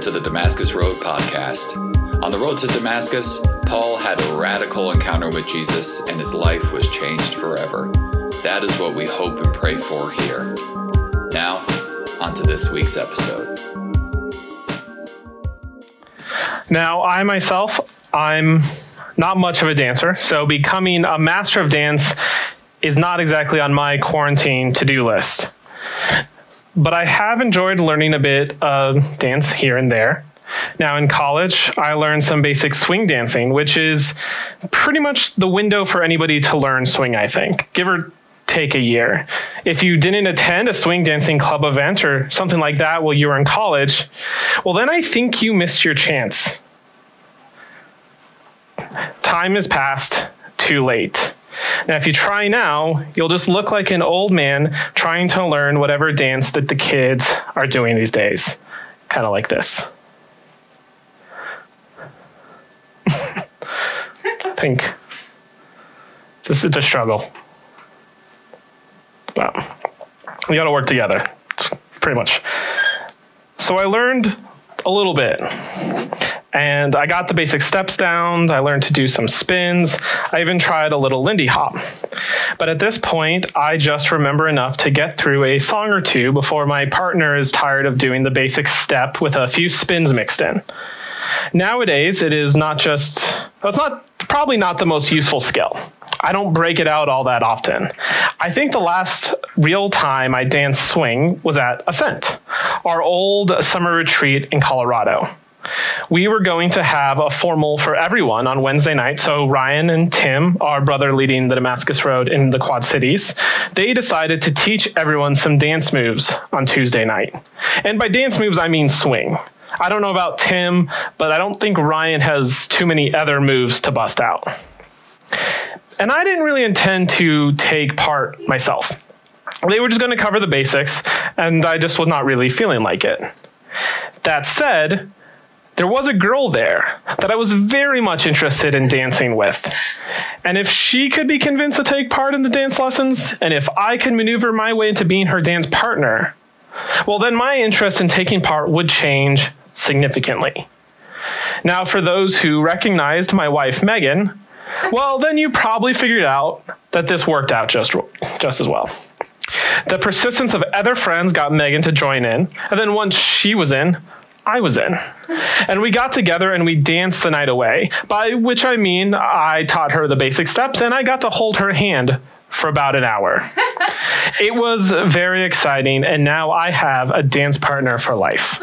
To the Damascus Road podcast. On the road to Damascus, Paul had a radical encounter with Jesus and his life was changed forever. That is what we hope and pray for here. Now, on to this week's episode. Now, I myself, I'm not much of a dancer, so becoming a master of dance is not exactly on my quarantine to do list. But I have enjoyed learning a bit of dance here and there. Now, in college, I learned some basic swing dancing, which is pretty much the window for anybody to learn swing, I think, give or take a year. If you didn't attend a swing dancing club event or something like that while you were in college, well, then I think you missed your chance. Time has passed, too late. Now, if you try now, you'll just look like an old man trying to learn whatever dance that the kids are doing these days. Kind of like this. Think it's, it's a struggle. But we got to work together, pretty much. So I learned a little bit and I got the basic steps down. I learned to do some spins. I even tried a little Lindy hop. But at this point, I just remember enough to get through a song or two before my partner is tired of doing the basic step with a few spins mixed in. Nowadays, it is not just, it's not probably not the most useful skill. I don't break it out all that often. I think the last real time I danced swing was at Ascent, our old summer retreat in Colorado we were going to have a formal for everyone on Wednesday night. So Ryan and Tim, our brother leading the Damascus Road in the Quad Cities, they decided to teach everyone some dance moves on Tuesday night. And by dance moves, I mean swing. I don't know about Tim, but I don't think Ryan has too many other moves to bust out. And I didn't really intend to take part myself. They were just going to cover the basics, and I just was not really feeling like it. That said, there was a girl there that I was very much interested in dancing with. And if she could be convinced to take part in the dance lessons, and if I could maneuver my way into being her dance partner, well, then my interest in taking part would change significantly. Now, for those who recognized my wife, Megan, well, then you probably figured out that this worked out just, just as well. The persistence of other friends got Megan to join in, and then once she was in, I was in. And we got together and we danced the night away, by which I mean I taught her the basic steps and I got to hold her hand for about an hour. it was very exciting, and now I have a dance partner for life.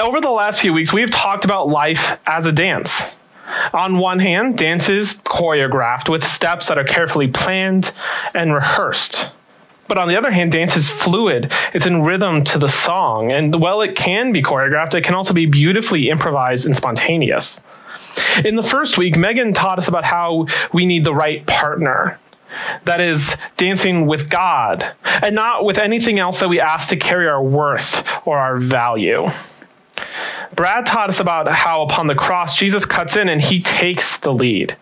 Over the last few weeks, we've talked about life as a dance. On one hand, dance is choreographed with steps that are carefully planned and rehearsed. But on the other hand, dance is fluid. It's in rhythm to the song. And while it can be choreographed, it can also be beautifully improvised and spontaneous. In the first week, Megan taught us about how we need the right partner. That is, dancing with God and not with anything else that we ask to carry our worth or our value. Brad taught us about how upon the cross, Jesus cuts in and he takes the lead.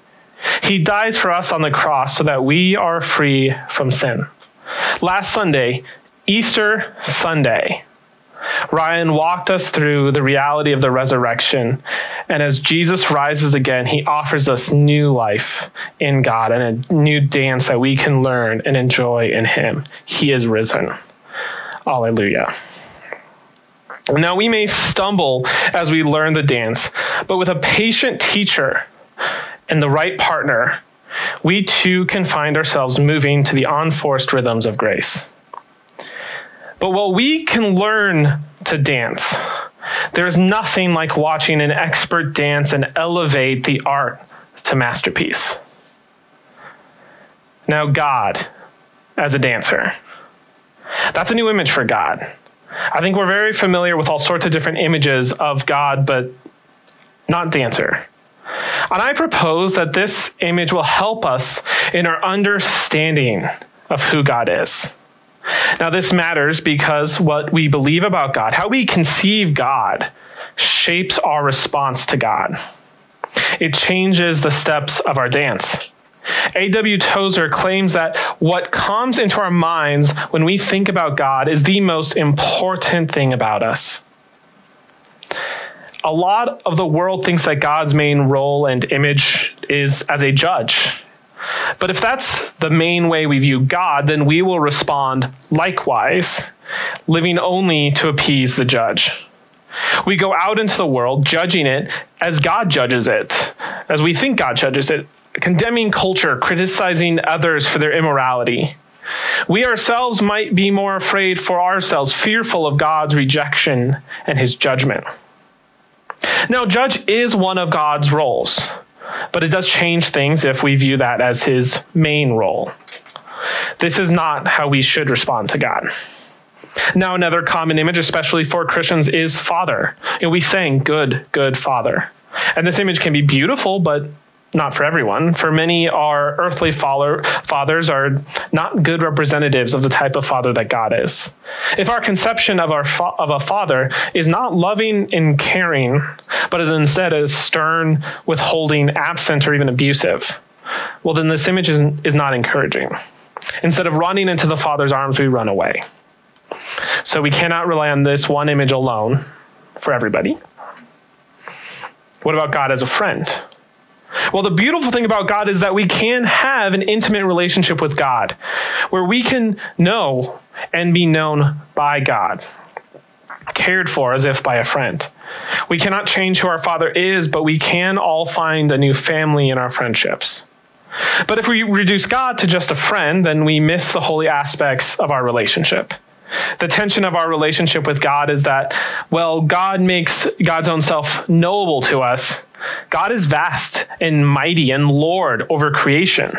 He dies for us on the cross so that we are free from sin. Last Sunday, Easter Sunday, Ryan walked us through the reality of the resurrection. And as Jesus rises again, he offers us new life in God and a new dance that we can learn and enjoy in him. He is risen. Alleluia. Now, we may stumble as we learn the dance, but with a patient teacher and the right partner, we too can find ourselves moving to the unforced rhythms of grace. But while we can learn to dance, there is nothing like watching an expert dance and elevate the art to masterpiece. Now, God as a dancer. That's a new image for God. I think we're very familiar with all sorts of different images of God, but not dancer. And I propose that this image will help us in our understanding of who God is. Now, this matters because what we believe about God, how we conceive God, shapes our response to God. It changes the steps of our dance. A.W. Tozer claims that what comes into our minds when we think about God is the most important thing about us. A lot of the world thinks that God's main role and image is as a judge. But if that's the main way we view God, then we will respond likewise, living only to appease the judge. We go out into the world judging it as God judges it, as we think God judges it, condemning culture, criticizing others for their immorality. We ourselves might be more afraid for ourselves, fearful of God's rejection and his judgment. Now, judge is one of God's roles, but it does change things if we view that as his main role. This is not how we should respond to God. Now, another common image, especially for Christians, is Father. And we sang, Good, good Father. And this image can be beautiful, but not for everyone. For many, our earthly father, fathers are not good representatives of the type of father that God is. If our conception of, our fa- of a father is not loving and caring, but is instead is stern, withholding, absent, or even abusive, well, then this image is, is not encouraging. Instead of running into the father's arms, we run away. So we cannot rely on this one image alone for everybody. What about God as a friend? Well, the beautiful thing about God is that we can have an intimate relationship with God where we can know and be known by God, cared for as if by a friend. We cannot change who our Father is, but we can all find a new family in our friendships. But if we reduce God to just a friend, then we miss the holy aspects of our relationship. The tension of our relationship with God is that, well, God makes God's own self knowable to us. God is vast and mighty and Lord over creation.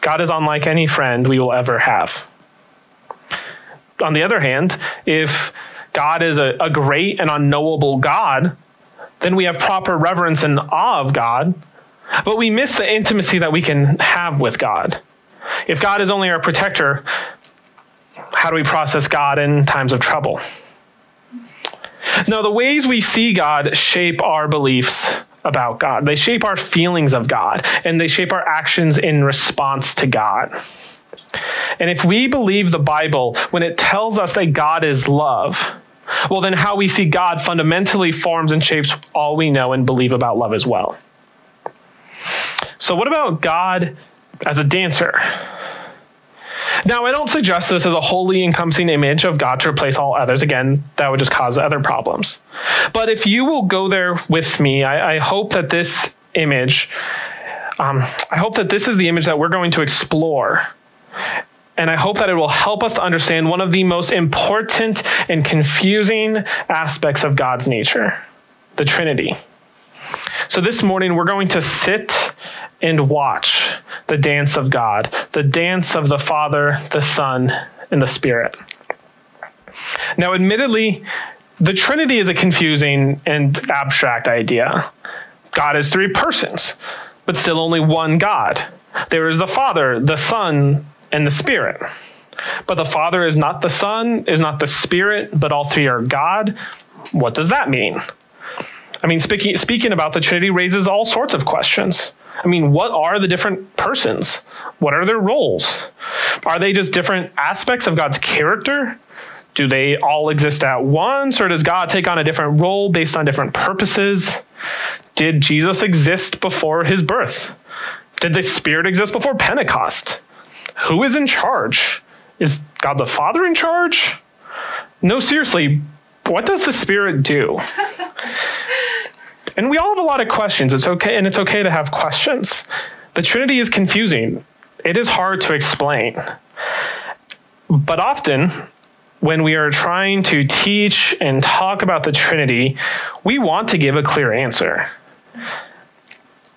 God is unlike any friend we will ever have. On the other hand, if God is a, a great and unknowable God, then we have proper reverence and awe of God, but we miss the intimacy that we can have with God. If God is only our protector, how do we process God in times of trouble? Now, the ways we see God shape our beliefs about God. They shape our feelings of God, and they shape our actions in response to God. And if we believe the Bible when it tells us that God is love, well, then how we see God fundamentally forms and shapes all we know and believe about love as well. So, what about God as a dancer? Now, I don't suggest this as a wholly encompassing image of God to replace all others. Again, that would just cause other problems. But if you will go there with me, I, I hope that this image, um, I hope that this is the image that we're going to explore. And I hope that it will help us to understand one of the most important and confusing aspects of God's nature the Trinity. So this morning, we're going to sit and watch the dance of God, the dance of the Father, the Son, and the Spirit. Now, admittedly, the Trinity is a confusing and abstract idea. God is three persons, but still only one God. There is the Father, the Son, and the Spirit. But the Father is not the Son, is not the Spirit, but all three are God. What does that mean? I mean, speaking, speaking about the Trinity raises all sorts of questions. I mean, what are the different persons? What are their roles? Are they just different aspects of God's character? Do they all exist at once, or does God take on a different role based on different purposes? Did Jesus exist before his birth? Did the Spirit exist before Pentecost? Who is in charge? Is God the Father in charge? No, seriously, what does the Spirit do? And we all have a lot of questions. It's okay, and it's okay to have questions. The Trinity is confusing. It is hard to explain. But often, when we are trying to teach and talk about the Trinity, we want to give a clear answer.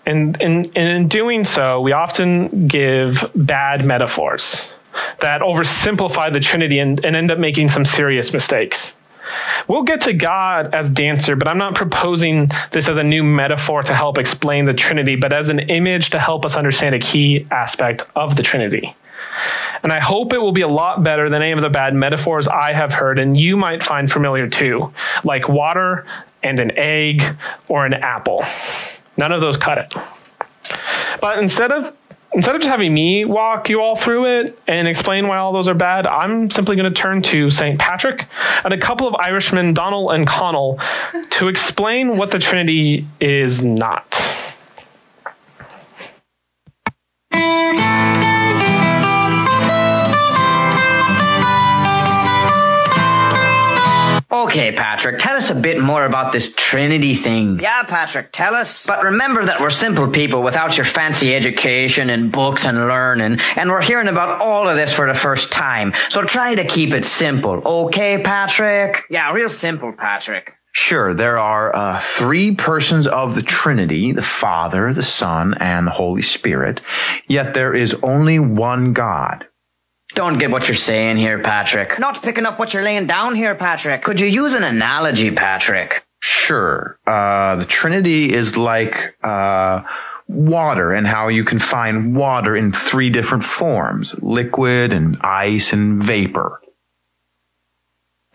And in, in doing so, we often give bad metaphors that oversimplify the Trinity and, and end up making some serious mistakes. We'll get to God as dancer, but I'm not proposing this as a new metaphor to help explain the Trinity, but as an image to help us understand a key aspect of the Trinity. And I hope it will be a lot better than any of the bad metaphors I have heard and you might find familiar too, like water and an egg or an apple. None of those cut it. But instead of instead of just having me walk you all through it and explain why all those are bad, I'm simply going to turn to St. Patrick and a couple of Irishmen, Donald and Connell, to explain what the Trinity is not. Okay, Patrick, tell us a bit more about this Trinity thing. Yeah, Patrick, tell us. But remember that we're simple people without your fancy education and books and learning, and we're hearing about all of this for the first time. So try to keep it simple, okay, Patrick? Yeah, real simple, Patrick. Sure, there are uh, three persons of the Trinity the Father, the Son, and the Holy Spirit, yet there is only one God. Don't get what you're saying here, Patrick. Not picking up what you're laying down here, Patrick. Could you use an analogy, Patrick? Sure, uh, the Trinity is like uh, water and how you can find water in three different forms liquid and ice and vapor.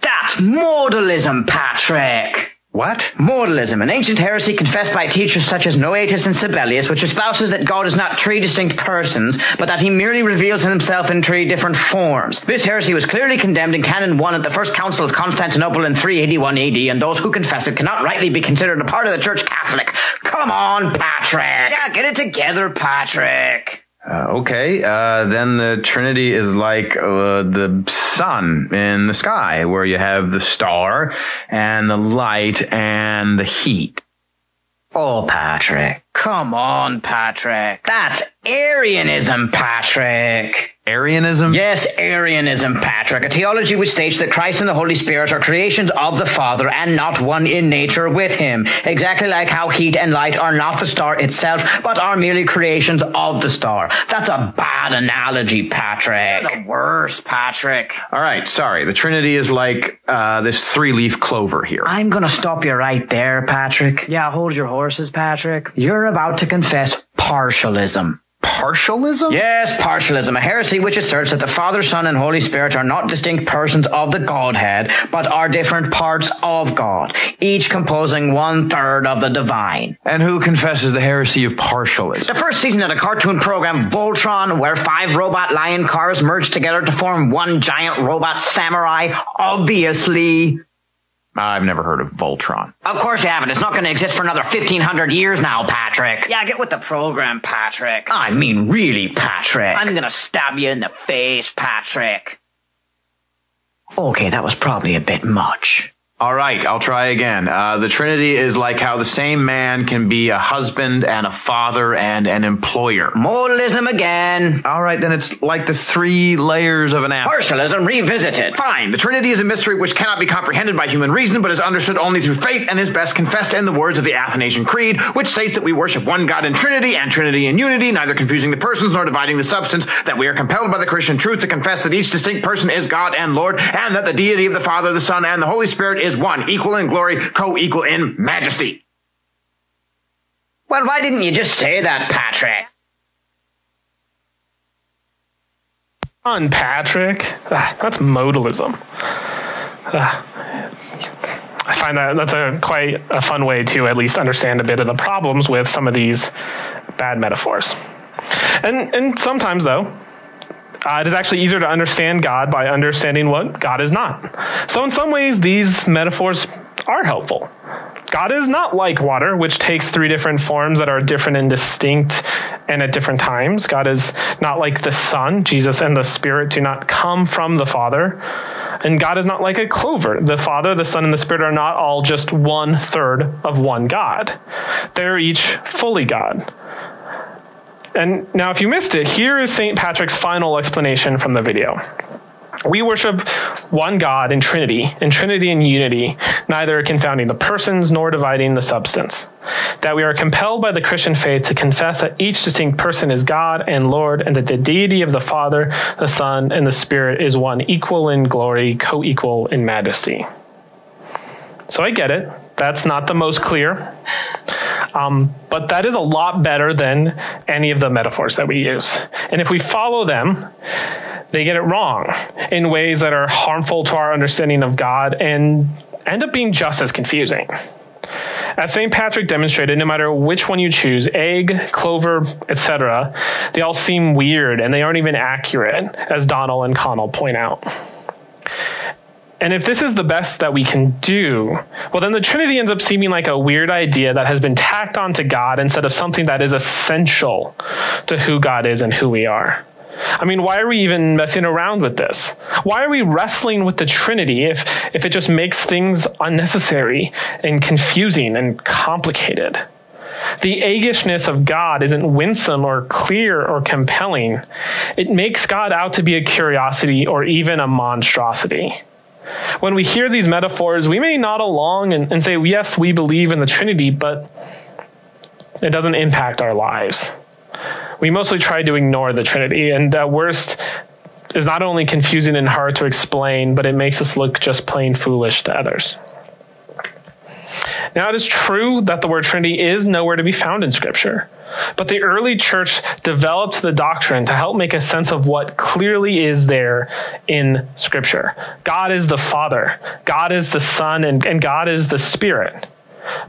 That's modalism, Patrick. What? Modalism, an ancient heresy confessed by teachers such as Noetus and Sabellius, which espouses that God is not three distinct persons, but that he merely reveals himself in three different forms. This heresy was clearly condemned in Canon 1 at the First Council of Constantinople in 381 AD, and those who confess it cannot rightly be considered a part of the Church Catholic. Come on, Patrick! Yeah, get it together, Patrick. Uh, okay, uh, then the Trinity is like uh, the sun in the sky, where you have the star and the light and the heat. Oh, Patrick. Come on, Patrick. That's Arianism, Patrick. Arianism? Yes, Arianism, Patrick. A theology which states that Christ and the Holy Spirit are creations of the Father and not one in nature with him. Exactly like how heat and light are not the star itself, but are merely creations of the star. That's a bad analogy, Patrick. The worst, Patrick. All right, sorry. The Trinity is like uh, this three leaf clover here. I'm gonna stop you right there, Patrick. Yeah, hold your horses, Patrick. You're about to confess partialism. Partialism? Yes, partialism, a heresy which asserts that the Father, Son, and Holy Spirit are not distinct persons of the Godhead, but are different parts of God, each composing one third of the divine. And who confesses the heresy of partialism? The first season of the cartoon program Voltron, where five robot lion cars merge together to form one giant robot samurai, obviously. I've never heard of Voltron. Of course you haven't. It's not going to exist for another 1500 years now, Patrick. Yeah, get with the program, Patrick. I mean, really, Patrick. I'm gonna stab you in the face, Patrick. Okay, that was probably a bit much. All right, I'll try again. Uh, the Trinity is like how the same man can be a husband and a father and an employer. Modalism again. All right, then it's like the three layers of an apple. Partialism revisited. Fine. The Trinity is a mystery which cannot be comprehended by human reason, but is understood only through faith and is best confessed in the words of the Athanasian Creed, which states that we worship one God in Trinity and Trinity in unity, neither confusing the persons nor dividing the substance, that we are compelled by the Christian truth to confess that each distinct person is God and Lord, and that the deity of the Father, the Son, and the Holy Spirit is one, equal in glory, co-equal in majesty. Well, why didn't you just say that, Patrick? on, Patrick. Ah, that's modalism. Ah, I find that that's a quite a fun way to at least understand a bit of the problems with some of these bad metaphors. And and sometimes though, uh, it is actually easier to understand God by understanding what God is not. So in some ways, these metaphors are helpful. God is not like water, which takes three different forms that are different and distinct and at different times. God is not like the sun. Jesus and the Spirit do not come from the Father. And God is not like a clover. The Father, the Son, and the Spirit are not all just one third of one God. They're each fully God. And now, if you missed it, here is St. Patrick's final explanation from the video. We worship one God in Trinity, in Trinity and unity, neither confounding the persons nor dividing the substance. That we are compelled by the Christian faith to confess that each distinct person is God and Lord, and that the deity of the Father, the Son, and the Spirit is one equal in glory, co equal in majesty. So I get it. That's not the most clear. Um, but that is a lot better than any of the metaphors that we use. And if we follow them, they get it wrong in ways that are harmful to our understanding of God and end up being just as confusing. As St. Patrick demonstrated, no matter which one you choose, egg, clover, etc., they all seem weird and they aren't even accurate, as Donnell and Connell point out. And if this is the best that we can do, well, then the Trinity ends up seeming like a weird idea that has been tacked onto God instead of something that is essential to who God is and who we are. I mean, why are we even messing around with this? Why are we wrestling with the Trinity if, if it just makes things unnecessary and confusing and complicated? The eggishness of God isn't winsome or clear or compelling. It makes God out to be a curiosity or even a monstrosity. When we hear these metaphors, we may nod along and, and say, yes, we believe in the Trinity, but it doesn't impact our lives we mostly try to ignore the Trinity. And at worst, is not only confusing and hard to explain, but it makes us look just plain foolish to others. Now, it is true that the word Trinity is nowhere to be found in Scripture, but the early church developed the doctrine to help make a sense of what clearly is there in Scripture. God is the Father, God is the Son, and, and God is the Spirit.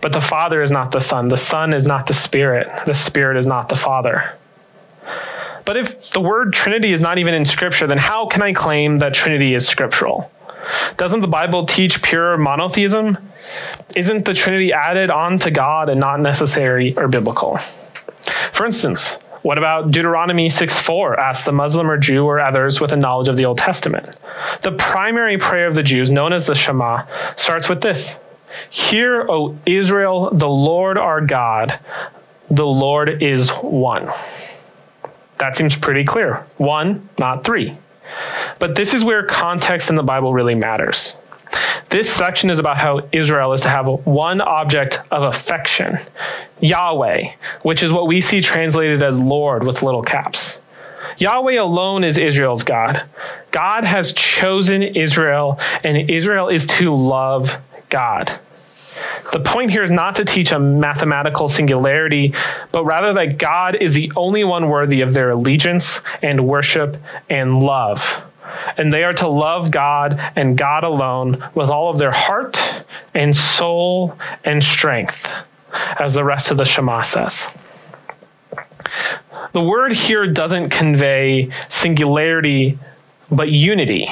But the Father is not the Son, the Son is not the Spirit, the Spirit is not the Father. But if the word Trinity is not even in Scripture, then how can I claim that Trinity is scriptural? Doesn't the Bible teach pure monotheism? Isn't the Trinity added on to God and not necessary or biblical? For instance, what about Deuteronomy 6 4? Ask the Muslim or Jew or others with a knowledge of the Old Testament. The primary prayer of the Jews, known as the Shema, starts with this Hear, O Israel, the Lord our God, the Lord is one. That seems pretty clear. One, not three. But this is where context in the Bible really matters. This section is about how Israel is to have one object of affection, Yahweh, which is what we see translated as Lord with little caps. Yahweh alone is Israel's God. God has chosen Israel, and Israel is to love God. The point here is not to teach a mathematical singularity, but rather that God is the only one worthy of their allegiance and worship and love. And they are to love God and God alone with all of their heart and soul and strength, as the rest of the Shema says. The word here doesn't convey singularity, but unity.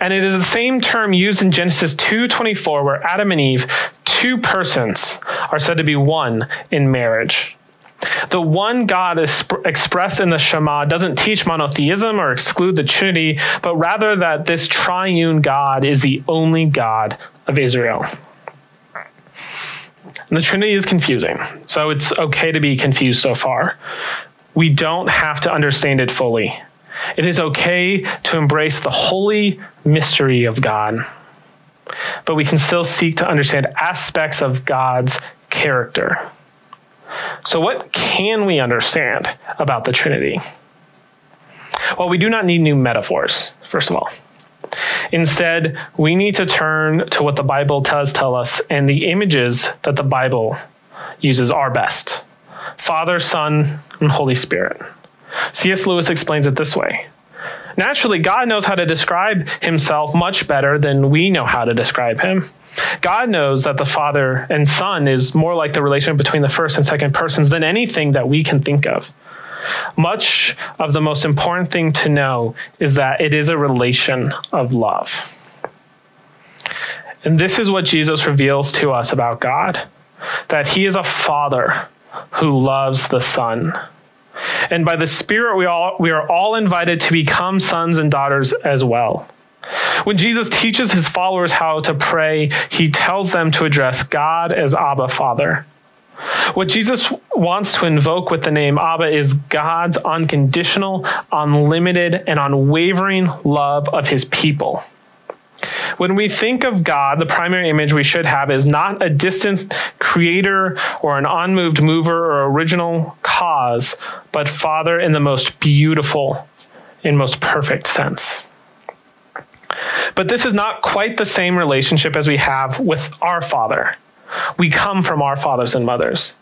And it is the same term used in Genesis 2:24 where Adam and Eve, two persons, are said to be one in marriage. The one God expressed in the Shema doesn't teach monotheism or exclude the Trinity, but rather that this triune God is the only God of Israel. And the Trinity is confusing, so it's okay to be confused so far. We don't have to understand it fully. It is okay to embrace the holy mystery of God, but we can still seek to understand aspects of God's character. So, what can we understand about the Trinity? Well, we do not need new metaphors, first of all. Instead, we need to turn to what the Bible does tell us, and the images that the Bible uses are best Father, Son, and Holy Spirit. C.S. Lewis explains it this way Naturally, God knows how to describe himself much better than we know how to describe him. God knows that the Father and Son is more like the relation between the first and second persons than anything that we can think of. Much of the most important thing to know is that it is a relation of love. And this is what Jesus reveals to us about God that he is a father who loves the Son. And by the Spirit, we, all, we are all invited to become sons and daughters as well. When Jesus teaches his followers how to pray, he tells them to address God as Abba Father. What Jesus wants to invoke with the name Abba is God's unconditional, unlimited, and unwavering love of his people. When we think of God, the primary image we should have is not a distant creator or an unmoved mover or original cause, but Father in the most beautiful in most perfect sense. But this is not quite the same relationship as we have with our Father. We come from our fathers and mothers.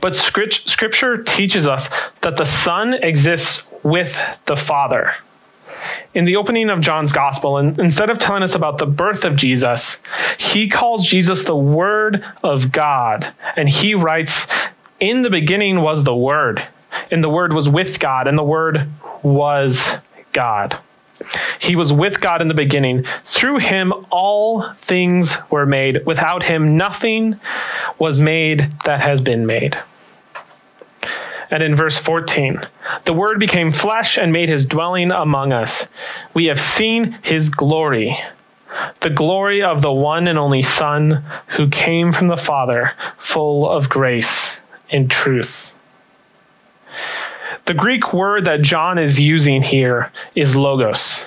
But scripture teaches us that the Son exists with the Father. in the opening of John's gospel, and instead of telling us about the birth of Jesus, he calls Jesus the Word of God. And he writes, In the beginning was the Word, and the Word was with God, and the Word was God. He was with God in the beginning. Through him, all things were made. Without him, nothing was made that has been made. And in verse 14, the Word became flesh and made his dwelling among us. We have seen his glory, the glory of the one and only Son who came from the Father, full of grace and truth. The Greek word that John is using here is logos.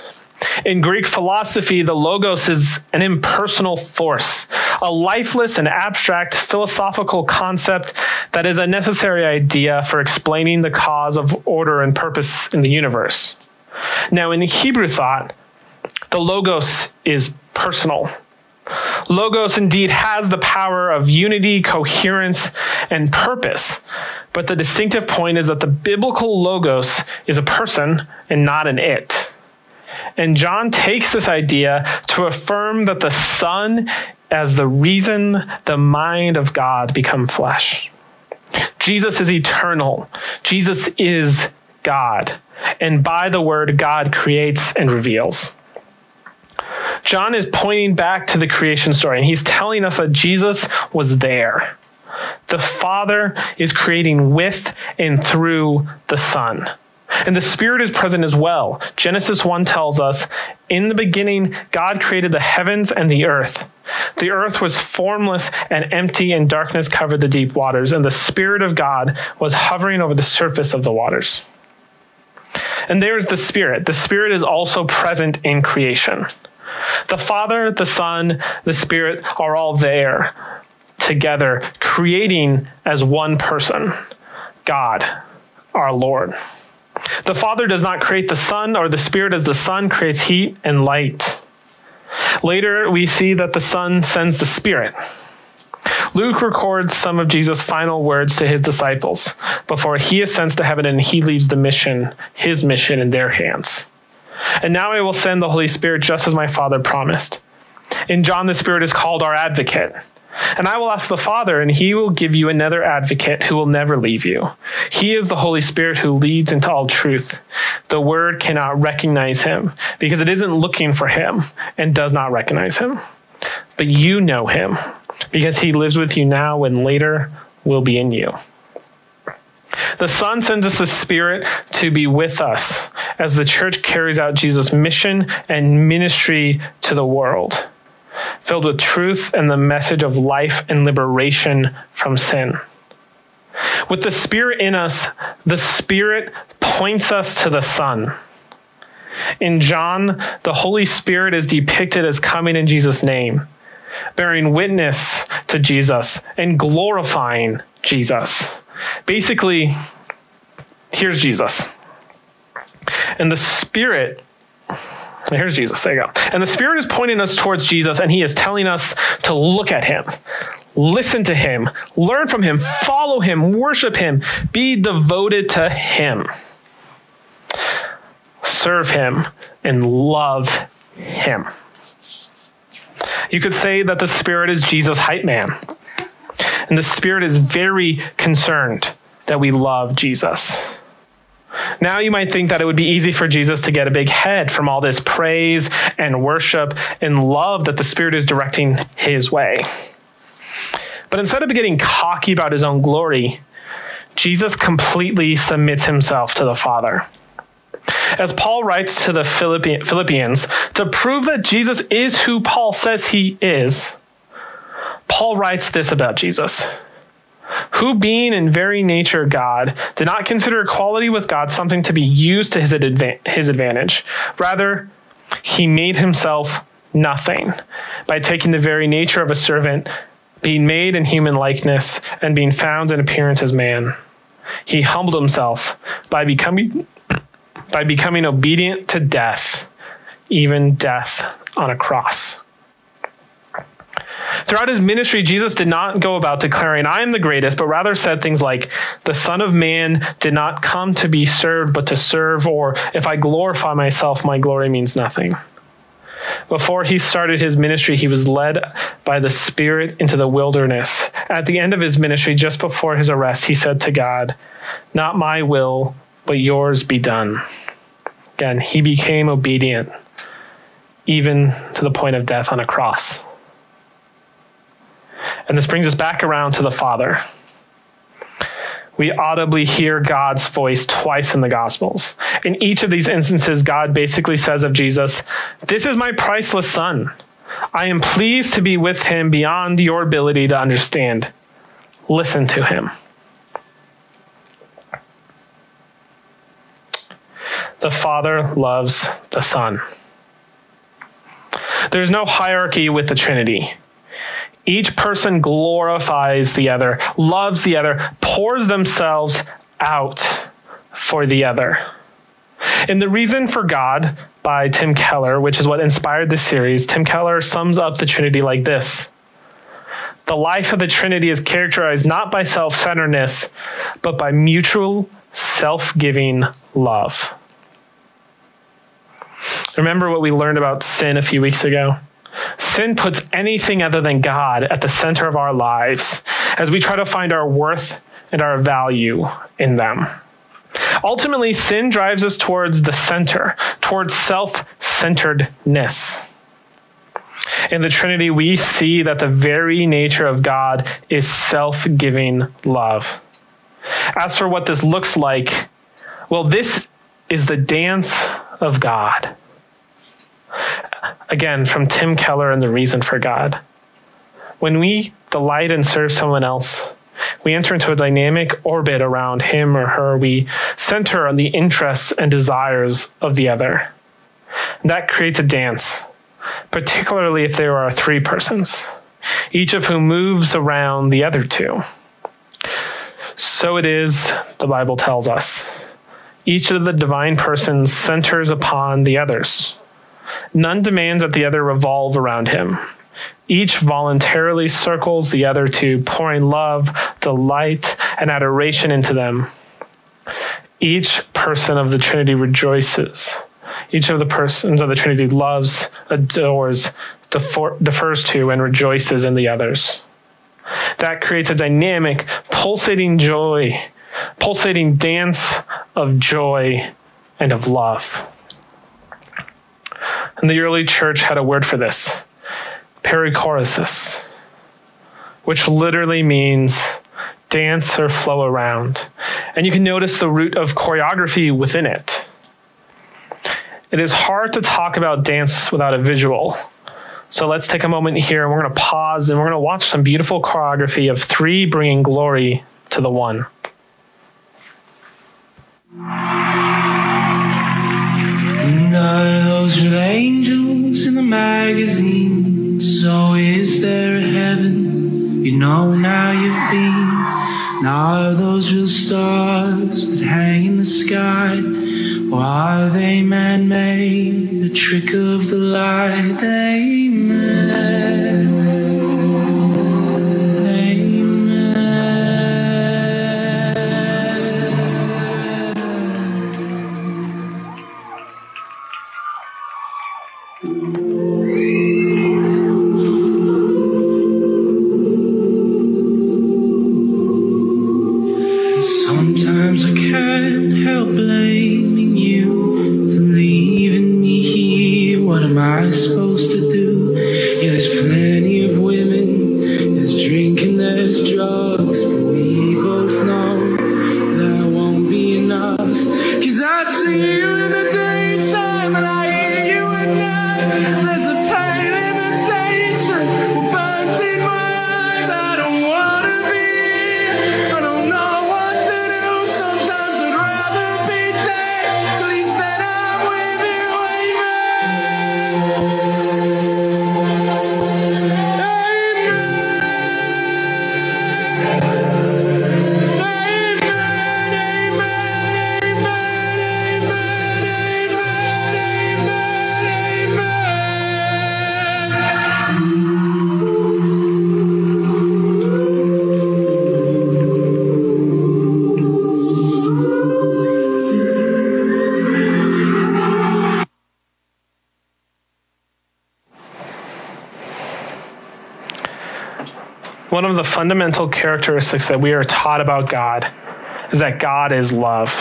In Greek philosophy, the logos is an impersonal force, a lifeless and abstract philosophical concept that is a necessary idea for explaining the cause of order and purpose in the universe. Now, in Hebrew thought, the logos is personal. Logos indeed has the power of unity, coherence, and purpose. But the distinctive point is that the biblical logos is a person and not an it. And John takes this idea to affirm that the Son as the reason the mind of God become flesh. Jesus is eternal. Jesus is God. And by the word, God creates and reveals. John is pointing back to the creation story and he's telling us that Jesus was there. The Father is creating with and through the Son. And the Spirit is present as well. Genesis 1 tells us, In the beginning, God created the heavens and the earth. The earth was formless and empty, and darkness covered the deep waters, and the Spirit of God was hovering over the surface of the waters. And there's the Spirit. The Spirit is also present in creation. The Father, the Son, the Spirit are all there together, creating as one person God, our Lord. The Father does not create the Son, or the Spirit as the sun creates heat and light. Later, we see that the Son sends the Spirit. Luke records some of Jesus' final words to his disciples before he ascends to heaven and he leaves the mission, his mission, in their hands. And now I will send the Holy Spirit just as my Father promised. In John, the Spirit is called our advocate. And I will ask the Father, and he will give you another advocate who will never leave you. He is the Holy Spirit who leads into all truth. The Word cannot recognize him because it isn't looking for him and does not recognize him. But you know him because he lives with you now and later will be in you. The Son sends us the Spirit to be with us as the church carries out Jesus' mission and ministry to the world filled with truth and the message of life and liberation from sin. With the Spirit in us, the Spirit points us to the Son. In John, the Holy Spirit is depicted as coming in Jesus' name, bearing witness to Jesus and glorifying Jesus. Basically, here's Jesus. And the Spirit Here's Jesus. There you go. And the Spirit is pointing us towards Jesus, and He is telling us to look at Him, listen to Him, learn from Him, follow Him, worship Him, be devoted to Him, serve Him, and love Him. You could say that the Spirit is Jesus' hype man. And the Spirit is very concerned that we love Jesus. Now you might think that it would be easy for Jesus to get a big head from all this praise and worship and love that the Spirit is directing his way. But instead of getting cocky about his own glory, Jesus completely submits himself to the Father. As Paul writes to the Philippians, to prove that Jesus is who Paul says he is, Paul writes this about Jesus who being in very nature God did not consider equality with God something to be used to his, adva- his advantage. Rather, he made himself nothing by taking the very nature of a servant, being made in human likeness, and being found in appearance as man. He humbled himself by becoming by becoming obedient to death, even death on a cross. Throughout his ministry, Jesus did not go about declaring, I am the greatest, but rather said things like, The Son of Man did not come to be served, but to serve, or if I glorify myself, my glory means nothing. Before he started his ministry, he was led by the Spirit into the wilderness. At the end of his ministry, just before his arrest, he said to God, Not my will, but yours be done. Again, he became obedient, even to the point of death on a cross. And this brings us back around to the Father. We audibly hear God's voice twice in the Gospels. In each of these instances, God basically says of Jesus, This is my priceless Son. I am pleased to be with him beyond your ability to understand. Listen to him. The Father loves the Son. There's no hierarchy with the Trinity. Each person glorifies the other, loves the other, pours themselves out for the other. In The Reason for God by Tim Keller, which is what inspired this series, Tim Keller sums up the Trinity like this The life of the Trinity is characterized not by self centeredness, but by mutual self giving love. Remember what we learned about sin a few weeks ago? Sin puts anything other than God at the center of our lives as we try to find our worth and our value in them. Ultimately, sin drives us towards the center, towards self centeredness. In the Trinity, we see that the very nature of God is self giving love. As for what this looks like, well, this is the dance of God. Again, from Tim Keller and The Reason for God. When we delight and serve someone else, we enter into a dynamic orbit around him or her. We center on the interests and desires of the other. And That creates a dance, particularly if there are three persons, each of whom moves around the other two. So it is, the Bible tells us. Each of the divine persons centers upon the others. None demands that the other revolve around him. Each voluntarily circles the other two, pouring love, delight, and adoration into them. Each person of the Trinity rejoices. Each of the persons of the Trinity loves, adores, defer, defers to, and rejoices in the others. That creates a dynamic, pulsating joy, pulsating dance of joy and of love. And the early church had a word for this perichoresis, which literally means dance or flow around. And you can notice the root of choreography within it. It is hard to talk about dance without a visual. So let's take a moment here and we're going to pause and we're going to watch some beautiful choreography of three bringing glory to the one. Are those real angels in the magazines? So is there a heaven you know now you've been? And are those real stars that hang in the sky? Or are they man-made, the trick of the light they one of the fundamental characteristics that we are taught about God is that God is love.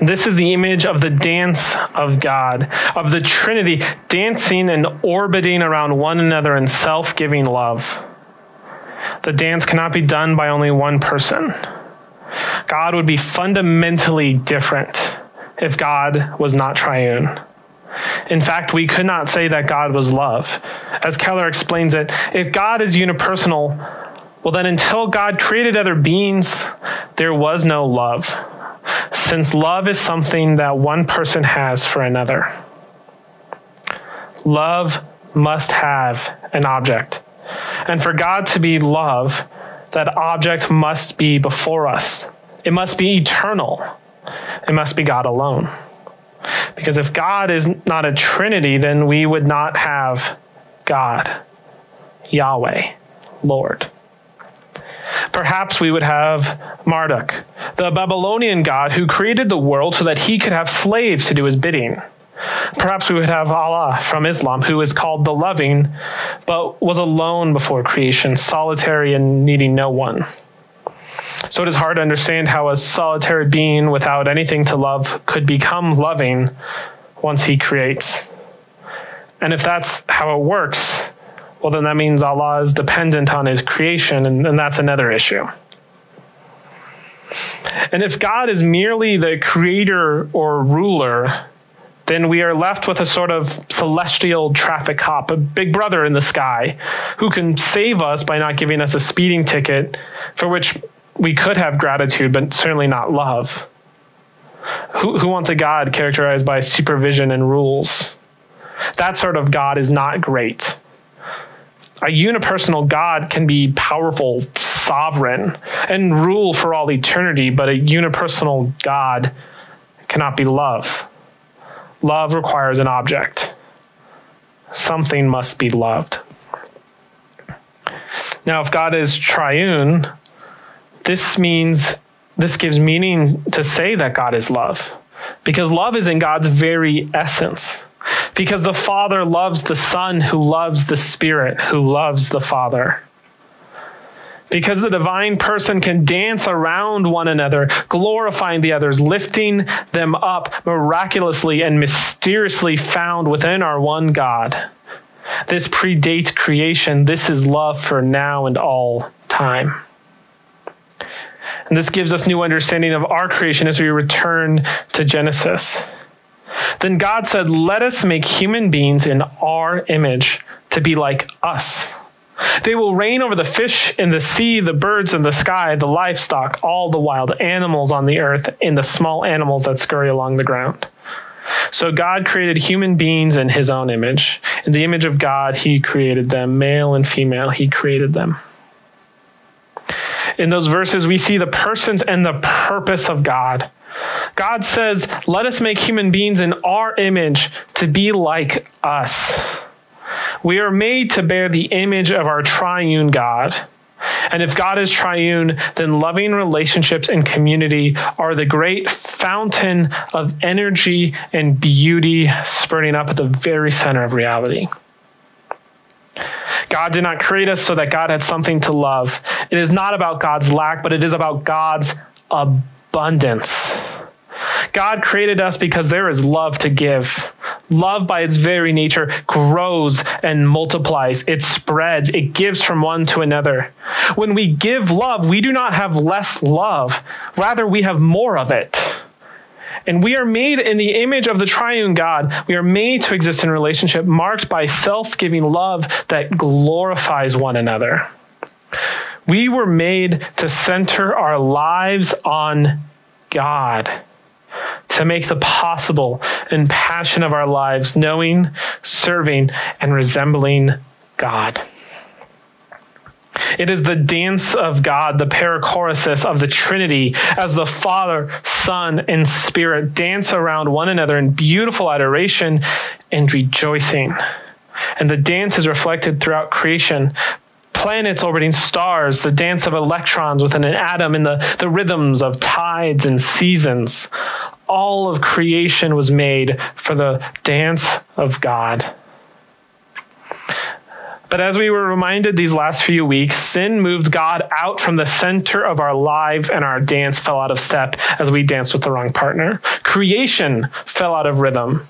This is the image of the dance of God, of the Trinity dancing and orbiting around one another in self giving love. The dance cannot be done by only one person. God would be fundamentally different if God was not triune. In fact, we could not say that God was love. As Keller explains it, if God is unipersonal, well, then until God created other beings, there was no love, since love is something that one person has for another. Love must have an object. And for God to be love, that object must be before us. It must be eternal. It must be God alone. Because if God is not a Trinity, then we would not have God, Yahweh, Lord. Perhaps we would have Marduk, the Babylonian god who created the world so that he could have slaves to do his bidding. Perhaps we would have Allah from Islam, who is called the loving, but was alone before creation, solitary and needing no one. So it is hard to understand how a solitary being without anything to love could become loving once he creates. And if that's how it works, well, then that means Allah is dependent on his creation, and, and that's another issue. And if God is merely the creator or ruler, then we are left with a sort of celestial traffic cop, a big brother in the sky, who can save us by not giving us a speeding ticket for which we could have gratitude, but certainly not love. Who, who wants a God characterized by supervision and rules? That sort of God is not great. A unipersonal God can be powerful, sovereign, and rule for all eternity, but a unipersonal God cannot be love. Love requires an object. Something must be loved. Now, if God is triune, this means this gives meaning to say that God is love because love is in God's very essence. Because the Father loves the Son who loves the Spirit who loves the Father. Because the divine person can dance around one another, glorifying the others, lifting them up miraculously and mysteriously found within our one God. This predates creation. This is love for now and all time. And this gives us new understanding of our creation as we return to Genesis. Then God said, Let us make human beings in our image to be like us. They will reign over the fish in the sea, the birds in the sky, the livestock, all the wild animals on the earth, and the small animals that scurry along the ground. So God created human beings in his own image. In the image of God, he created them, male and female, he created them. In those verses, we see the persons and the purpose of God. God says, Let us make human beings in our image to be like us. We are made to bear the image of our triune God. And if God is triune, then loving relationships and community are the great fountain of energy and beauty spurting up at the very center of reality. God did not create us so that God had something to love. It is not about God's lack, but it is about God's abundance. God created us because there is love to give. Love, by its very nature, grows and multiplies. It spreads. It gives from one to another. When we give love, we do not have less love. Rather, we have more of it. And we are made in the image of the triune God. We are made to exist in relationship marked by self giving love that glorifies one another. We were made to center our lives on God, to make the possible and passion of our lives knowing, serving, and resembling God. It is the dance of God, the perichoresis of the Trinity, as the Father, Son, and Spirit dance around one another in beautiful adoration and rejoicing. And the dance is reflected throughout creation. Planets orbiting stars, the dance of electrons within an atom, and the, the rhythms of tides and seasons. All of creation was made for the dance of God. But as we were reminded these last few weeks, sin moved God out from the center of our lives and our dance fell out of step as we danced with the wrong partner. Creation fell out of rhythm.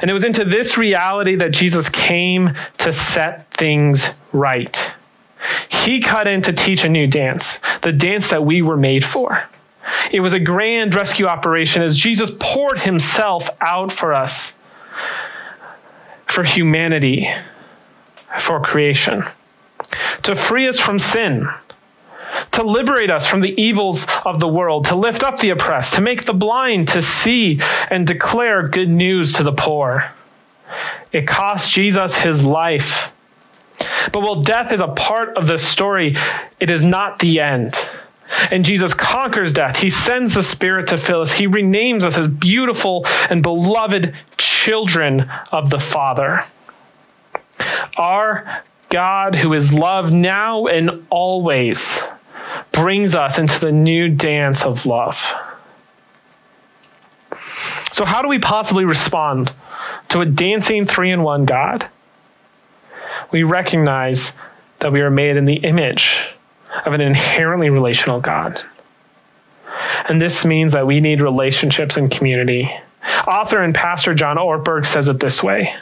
And it was into this reality that Jesus came to set things right. He cut in to teach a new dance, the dance that we were made for. It was a grand rescue operation as Jesus poured himself out for us, for humanity, for creation, to free us from sin, to liberate us from the evils of the world, to lift up the oppressed, to make the blind to see and declare good news to the poor. It cost Jesus his life. But while death is a part of this story, it is not the end. And Jesus conquers death. He sends the Spirit to fill us. He renames us as beautiful and beloved children of the Father. Our God, who is love now and always, brings us into the new dance of love. So, how do we possibly respond to a dancing three in one God? We recognize that we are made in the image of an inherently relational God. And this means that we need relationships and community. Author and pastor John Ortberg says it this way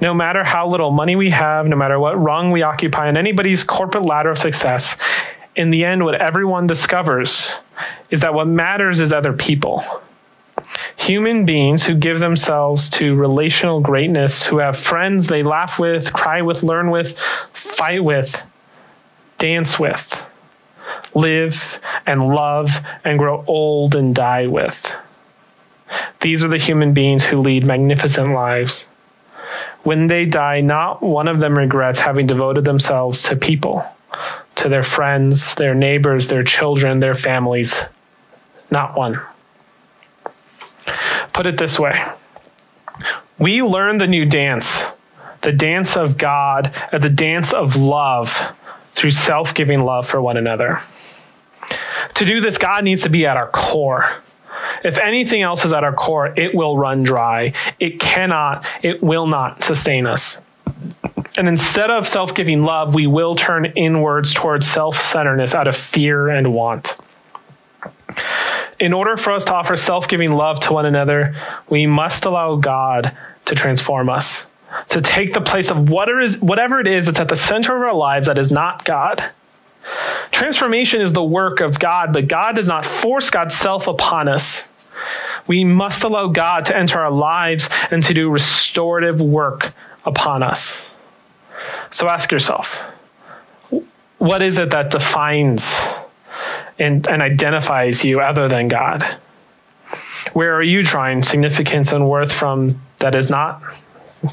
No matter how little money we have, no matter what rung we occupy on anybody's corporate ladder of success, in the end, what everyone discovers is that what matters is other people. Human beings who give themselves to relational greatness, who have friends they laugh with, cry with, learn with, fight with, dance with, live and love and grow old and die with. These are the human beings who lead magnificent lives. When they die, not one of them regrets having devoted themselves to people, to their friends, their neighbors, their children, their families. Not one. Put it this way we learn the new dance, the dance of God, uh, the dance of love through self giving love for one another. To do this, God needs to be at our core. If anything else is at our core, it will run dry. It cannot, it will not sustain us. And instead of self giving love, we will turn inwards towards self centeredness out of fear and want. In order for us to offer self giving love to one another, we must allow God to transform us to take the place of whatever it is that's at the center of our lives that is not God. Transformation is the work of God, but God does not force God's self upon us. We must allow God to enter our lives and to do restorative work upon us. So ask yourself what is it that defines and, and identifies you other than God? Where are you drawing significance and worth from that is not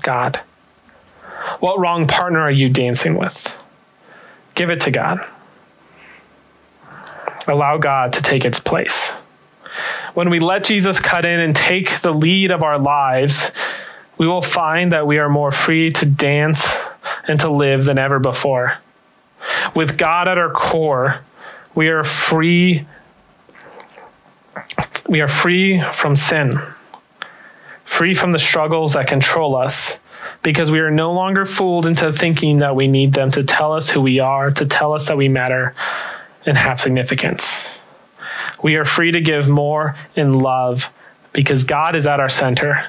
God? What wrong partner are you dancing with? Give it to God. Allow God to take its place. When we let Jesus cut in and take the lead of our lives, we will find that we are more free to dance and to live than ever before. With God at our core, we are free we are free from sin free from the struggles that control us, because we are no longer fooled into thinking that we need them to tell us who we are, to tell us that we matter and have significance. We are free to give more in love because God is at our center,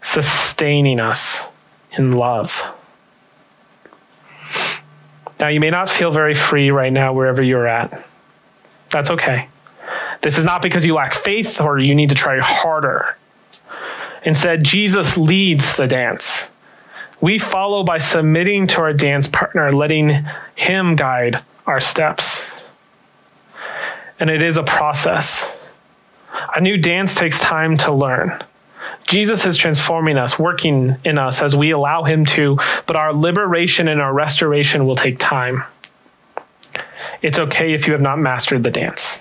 sustaining us in love. Now, you may not feel very free right now, wherever you're at. That's okay. This is not because you lack faith or you need to try harder. Instead, Jesus leads the dance. We follow by submitting to our dance partner, letting him guide our steps. And it is a process. A new dance takes time to learn. Jesus is transforming us, working in us as we allow him to, but our liberation and our restoration will take time. It's okay if you have not mastered the dance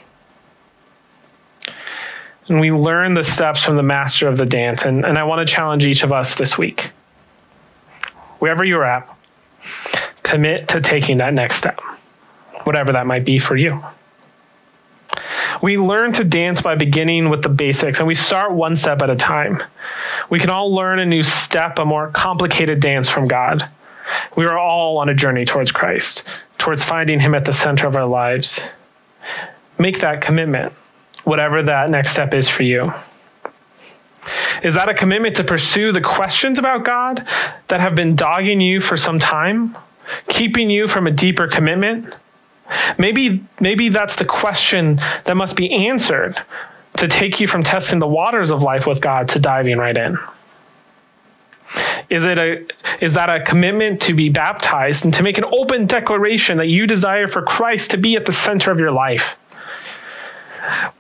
and we learn the steps from the master of the dance. And, and I want to challenge each of us this week. Wherever you're at, commit to taking that next step, whatever that might be for you. We learn to dance by beginning with the basics, and we start one step at a time. We can all learn a new step, a more complicated dance from God. We are all on a journey towards Christ, towards finding Him at the center of our lives. Make that commitment, whatever that next step is for you. Is that a commitment to pursue the questions about God that have been dogging you for some time, keeping you from a deeper commitment? Maybe, maybe that's the question that must be answered to take you from testing the waters of life with God to diving right in. Is it a is that a commitment to be baptized and to make an open declaration that you desire for Christ to be at the center of your life?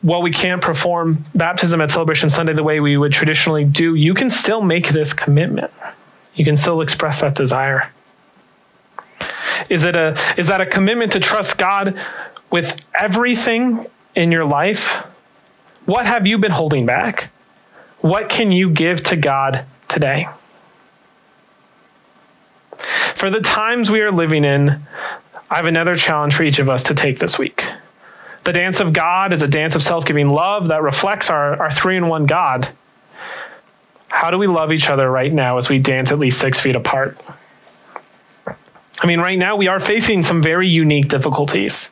While we can't perform baptism at Celebration Sunday the way we would traditionally do, you can still make this commitment. You can still express that desire. Is it a is that a commitment to trust God with everything in your life? What have you been holding back? What can you give to God today? For the times we are living in, I have another challenge for each of us to take this week. The dance of God is a dance of self giving love that reflects our, our three in one God. How do we love each other right now as we dance at least six feet apart? I mean, right now we are facing some very unique difficulties.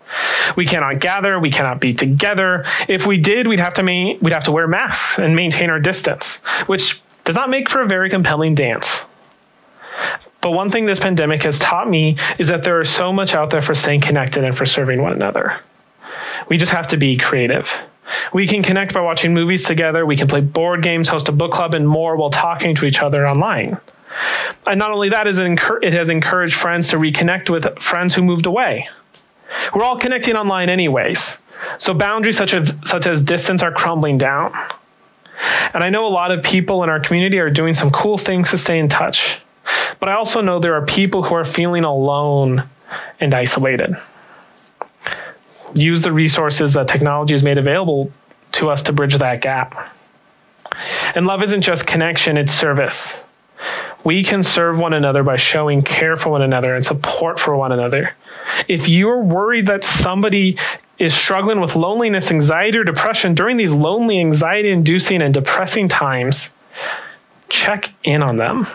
We cannot gather, we cannot be together. If we did, we'd have to ma- we'd have to wear masks and maintain our distance, which does not make for a very compelling dance. But one thing this pandemic has taught me is that there is so much out there for staying connected and for serving one another. We just have to be creative. We can connect by watching movies together, we can play board games, host a book club, and more while talking to each other online. And not only that, it has encouraged friends to reconnect with friends who moved away. We're all connecting online anyways. So boundaries such as such as distance are crumbling down. And I know a lot of people in our community are doing some cool things to stay in touch. But I also know there are people who are feeling alone and isolated. Use the resources that technology has made available to us to bridge that gap. And love isn't just connection, it's service. We can serve one another by showing care for one another and support for one another. If you're worried that somebody is struggling with loneliness, anxiety, or depression during these lonely, anxiety inducing, and depressing times, check in on them.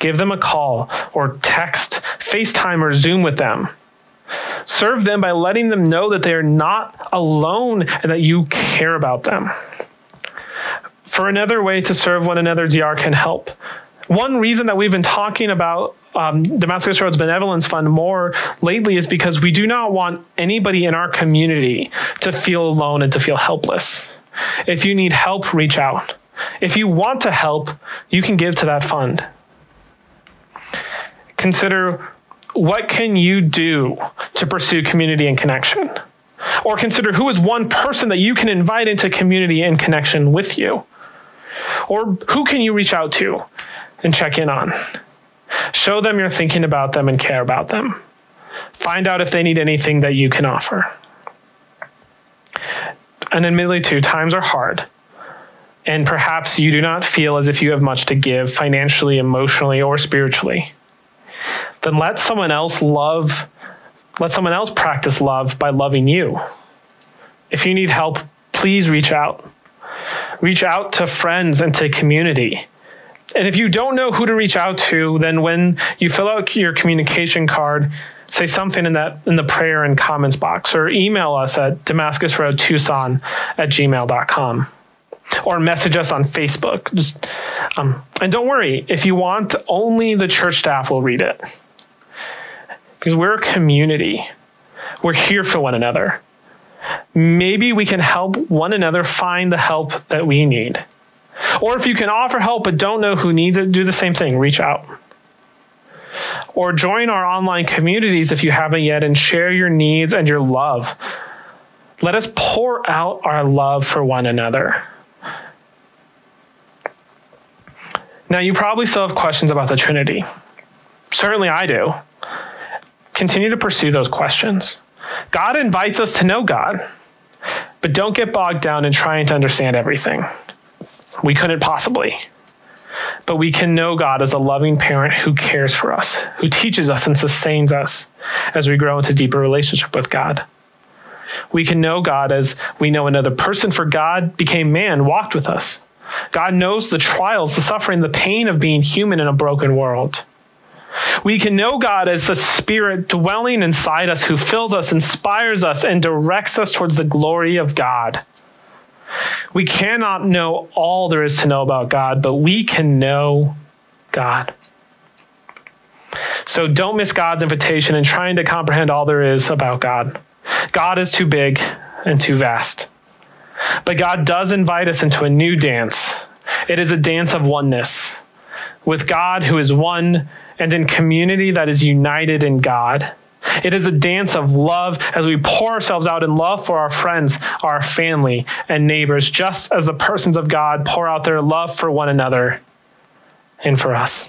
Give them a call or text, FaceTime, or Zoom with them. Serve them by letting them know that they are not alone and that you care about them. For another way to serve one another, DR can help. One reason that we've been talking about um, Damascus Road's Benevolence Fund more lately is because we do not want anybody in our community to feel alone and to feel helpless. If you need help, reach out. If you want to help, you can give to that fund consider what can you do to pursue community and connection? Or consider who is one person that you can invite into community and connection with you? Or who can you reach out to and check in on? Show them you're thinking about them and care about them. Find out if they need anything that you can offer. And admittedly, too, times are hard. And perhaps you do not feel as if you have much to give financially, emotionally, or spiritually then let someone else love, let someone else practice love by loving you. If you need help, please reach out. Reach out to friends and to community. And if you don't know who to reach out to, then when you fill out your communication card, say something in that in the prayer and comments box or email us at damascusroadtucson at gmail.com or message us on Facebook. Just, um, and don't worry, if you want, only the church staff will read it. Because we're a community, we're here for one another. Maybe we can help one another find the help that we need. Or if you can offer help but don't know who needs it, do the same thing reach out. Or join our online communities if you haven't yet and share your needs and your love. Let us pour out our love for one another. Now, you probably still have questions about the Trinity. Certainly I do. Continue to pursue those questions. God invites us to know God, but don't get bogged down in trying to understand everything. We couldn't possibly. But we can know God as a loving parent who cares for us, who teaches us and sustains us as we grow into deeper relationship with God. We can know God as we know another person, for God became man, walked with us, God knows the trials, the suffering, the pain of being human in a broken world. We can know God as the Spirit dwelling inside us who fills us, inspires us, and directs us towards the glory of God. We cannot know all there is to know about God, but we can know God. So don't miss God's invitation in trying to comprehend all there is about God. God is too big and too vast. But God does invite us into a new dance. It is a dance of oneness with God who is one and in community that is united in God. It is a dance of love as we pour ourselves out in love for our friends, our family, and neighbors, just as the persons of God pour out their love for one another and for us.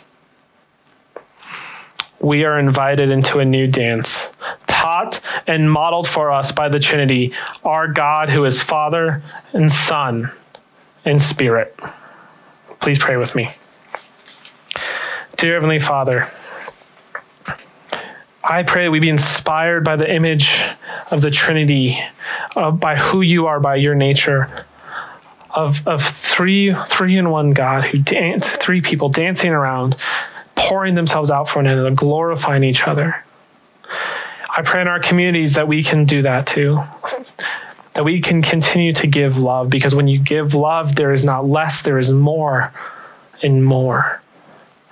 We are invited into a new dance, taught and modeled for us by the Trinity, our God who is Father and Son and Spirit. Please pray with me. Dear Heavenly Father, I pray that we be inspired by the image of the Trinity, by who you are, by your nature, of, of three, three in one God who dance, three people dancing around, pouring themselves out for one another, glorifying each other. I pray in our communities that we can do that too. That we can continue to give love because when you give love, there is not less, there is more and more.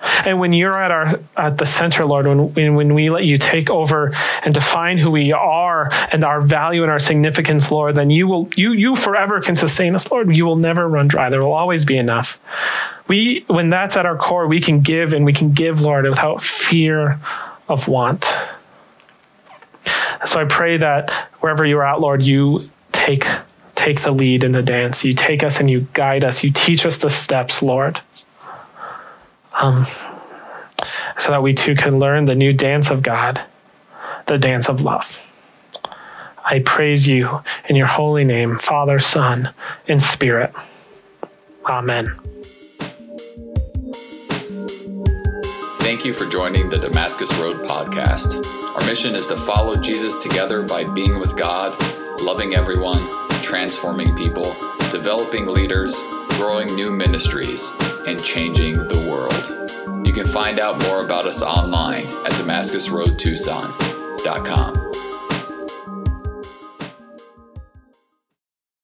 And when you're at our at the center, Lord, when when we let you take over and define who we are and our value and our significance, Lord, then you will you you forever can sustain us, Lord. You will never run dry. There will always be enough. We when that's at our core, we can give and we can give, Lord, without fear of want. So I pray that wherever you're at, Lord, you take take the lead in the dance. You take us and you guide us. You teach us the steps, Lord um, so that we too can learn the new dance of God, the dance of love. I praise you in your holy name, Father, Son, and Spirit. Amen. Thank you for joining the Damascus Road podcast. Our mission is to follow Jesus together by being with God, loving everyone, transforming people, developing leaders, growing new ministries, and changing the world. You can find out more about us online at DamascusRoadTucson.com.